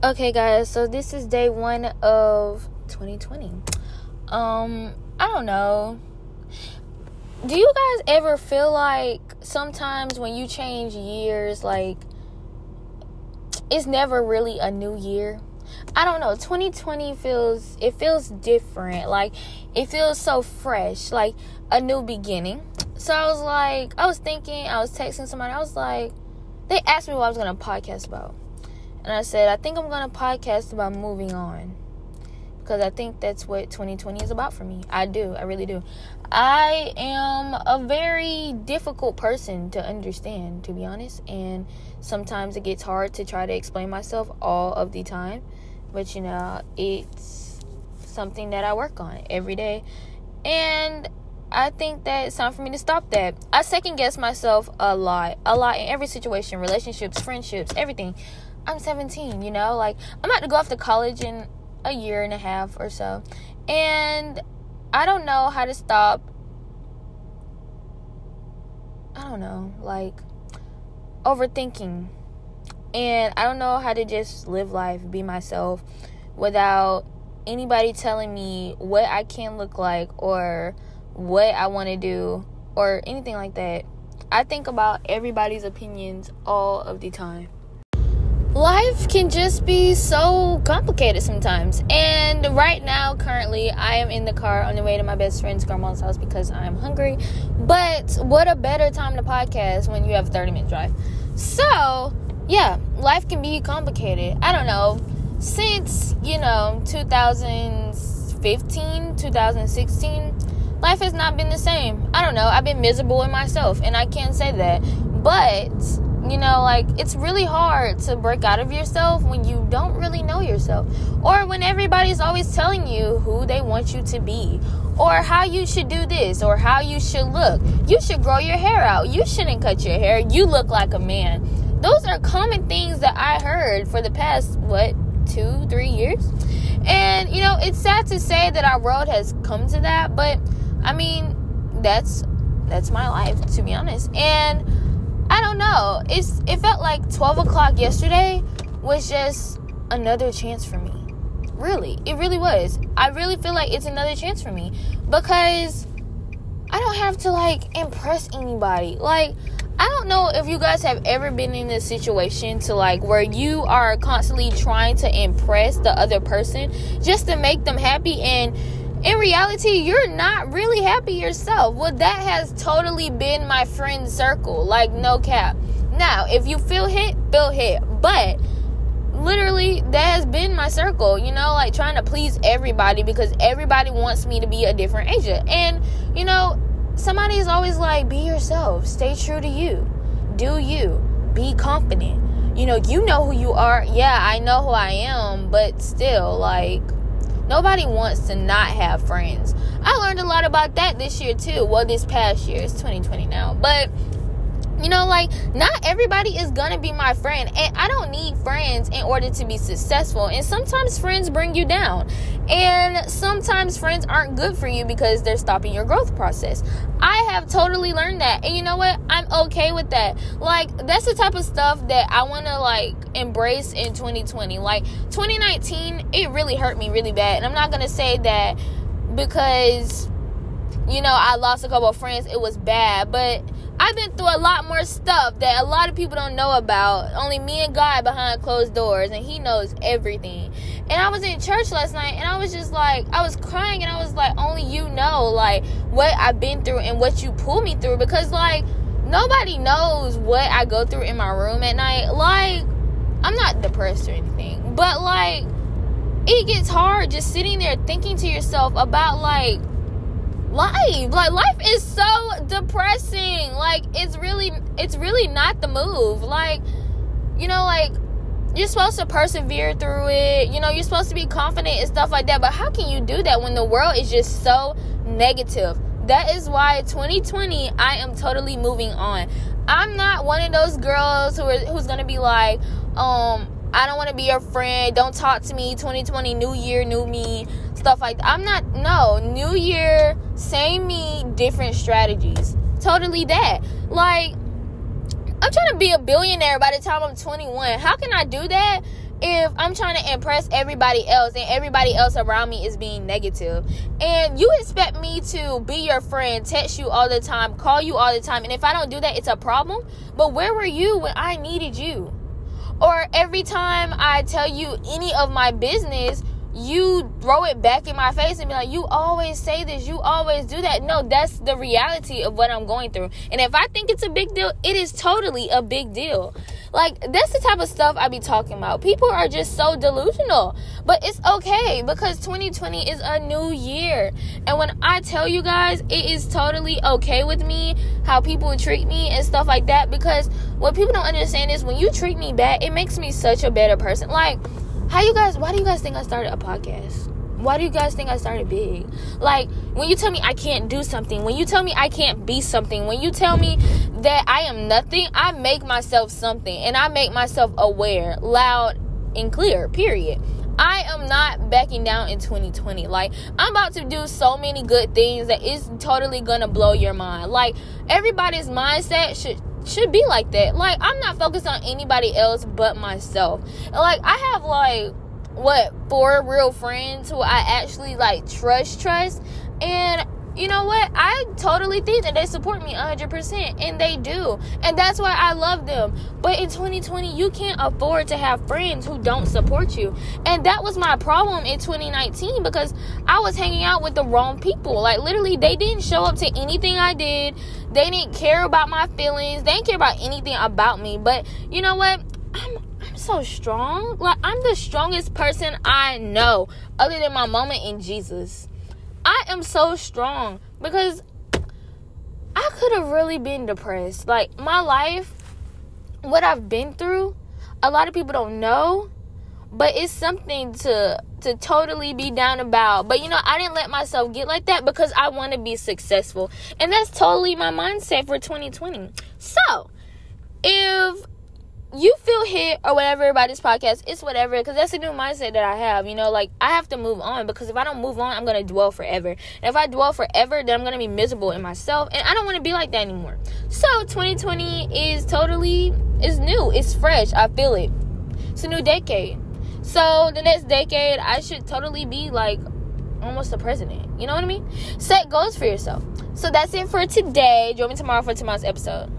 Okay, guys, so this is day one of 2020. Um, I don't know. Do you guys ever feel like sometimes when you change years, like it's never really a new year? I don't know. 2020 feels it feels different. Like it feels so fresh, like a new beginning. So I was like, I was thinking, I was texting somebody. I was like, they asked me what I was gonna podcast about, and I said, I think I'm gonna podcast about moving on because I think that's what 2020 is about for me. I do. I really do. I am a very difficult person to understand, to be honest, and sometimes it gets hard to try to explain myself all of the time. But you know, it's something that I work on every day. And I think that it's time for me to stop that. I second guess myself a lot, a lot in every situation, relationships, friendships, everything. I'm 17, you know, like I'm about to go off to college in a year and a half or so. And I don't know how to stop. I don't know, like overthinking. And I don't know how to just live life, be myself without anybody telling me what I can look like or what I want to do or anything like that. I think about everybody's opinions all of the time. Life can just be so complicated sometimes. And right now, currently, I am in the car on the way to my best friend's grandma's house because I'm hungry. But what a better time to podcast when you have a 30 minute drive. So, yeah, life can be complicated. I don't know. Since, you know, 2015, 2016, life has not been the same. I don't know. I've been miserable in myself, and I can't say that. But, you know, like, it's really hard to break out of yourself when you don't really know yourself. Or when everybody's always telling you who they want you to be, or how you should do this, or how you should look. You should grow your hair out. You shouldn't cut your hair. You look like a man. Those are common things that I heard for the past, what, two, three years? And, you know, it's sad to say that our world has come to that, but I mean, that's that's my life to be honest. And I don't know. It's it felt like twelve o'clock yesterday was just another chance for me. Really, it really was. I really feel like it's another chance for me because I don't have to like impress anybody. Like I don't know if you guys have ever been in this situation to like where you are constantly trying to impress the other person just to make them happy and in reality, you're not really happy yourself. Well, that has totally been my friend circle. Like, no cap. Now, if you feel hit, feel hit. But literally, that has been my circle, you know, like trying to please everybody because everybody wants me to be a different agent. And, you know, somebody is always like, be yourself, stay true to you, do you, be confident. You know, you know who you are. Yeah, I know who I am, but still, like, Nobody wants to not have friends. I learned a lot about that this year too. Well, this past year, it's 2020 now. But you know, like not everybody is gonna be my friend, and I don't need friends in order to be successful. And sometimes friends bring you down, and sometimes friends aren't good for you because they're stopping your growth process. I have totally learned that, and you know what? I'm okay with that. Like that's the type of stuff that I want to like embrace in 2020. Like 2019, it really hurt me really bad, and I'm not gonna say that because you know I lost a couple of friends. It was bad, but I've been through a lot more stuff that a lot of people don't know about. Only me and God behind closed doors, and He knows everything. And I was in church last night, and I was just like, I was crying, and I was like, only you know, like, what I've been through and what you pull me through. Because, like, nobody knows what I go through in my room at night. Like, I'm not depressed or anything, but, like, it gets hard just sitting there thinking to yourself about, like, life. Like life is so depressing. Like it's really it's really not the move. Like you know like you're supposed to persevere through it. You know you're supposed to be confident and stuff like that. But how can you do that when the world is just so negative? That is why 2020 i am totally moving on. I'm not one of those girls who are who's gonna be like um i don't want to be your friend don't talk to me 2020 new year new me stuff like that. I'm not no new year, same me, different strategies. Totally that. Like I'm trying to be a billionaire by the time I'm 21. How can I do that if I'm trying to impress everybody else and everybody else around me is being negative. And you expect me to be your friend, text you all the time, call you all the time, and if I don't do that, it's a problem. But where were you when I needed you? Or every time I tell you any of my business, you throw it back in my face and be like, you always say this, you always do that. No, that's the reality of what I'm going through. And if I think it's a big deal, it is totally a big deal. Like, that's the type of stuff I be talking about. People are just so delusional. But it's okay because 2020 is a new year. And when I tell you guys, it is totally okay with me how people treat me and stuff like that. Because what people don't understand is when you treat me bad, it makes me such a better person. Like, how you guys why do you guys think I started a podcast? Why do you guys think I started big? Like when you tell me I can't do something, when you tell me I can't be something, when you tell me that I am nothing, I make myself something and I make myself aware, loud and clear. Period. I am not backing down in 2020. Like, I'm about to do so many good things that is totally gonna blow your mind. Like, everybody's mindset should should be like that. Like I'm not focused on anybody else but myself. Like I have like what four real friends who I actually like trust trust and you know what? I totally think that they support me 100%, and they do. And that's why I love them. But in 2020, you can't afford to have friends who don't support you. And that was my problem in 2019 because I was hanging out with the wrong people. Like, literally, they didn't show up to anything I did, they didn't care about my feelings, they didn't care about anything about me. But you know what? I'm so strong. Like I'm the strongest person I know other than my moment in Jesus. I am so strong because I could have really been depressed. Like my life, what I've been through, a lot of people don't know, but it's something to to totally be down about. But you know, I didn't let myself get like that because I want to be successful. And that's totally my mindset for 2020. So, you feel hit or whatever about this podcast, it's whatever because that's a new mindset that I have. You know, like I have to move on because if I don't move on, I'm gonna dwell forever. And if I dwell forever, then I'm gonna be miserable in myself, and I don't want to be like that anymore. So 2020 is totally is new. It's fresh. I feel it. It's a new decade. So the next decade, I should totally be like almost the president. You know what I mean? Set goals for yourself. So that's it for today. Join me tomorrow for tomorrow's episode.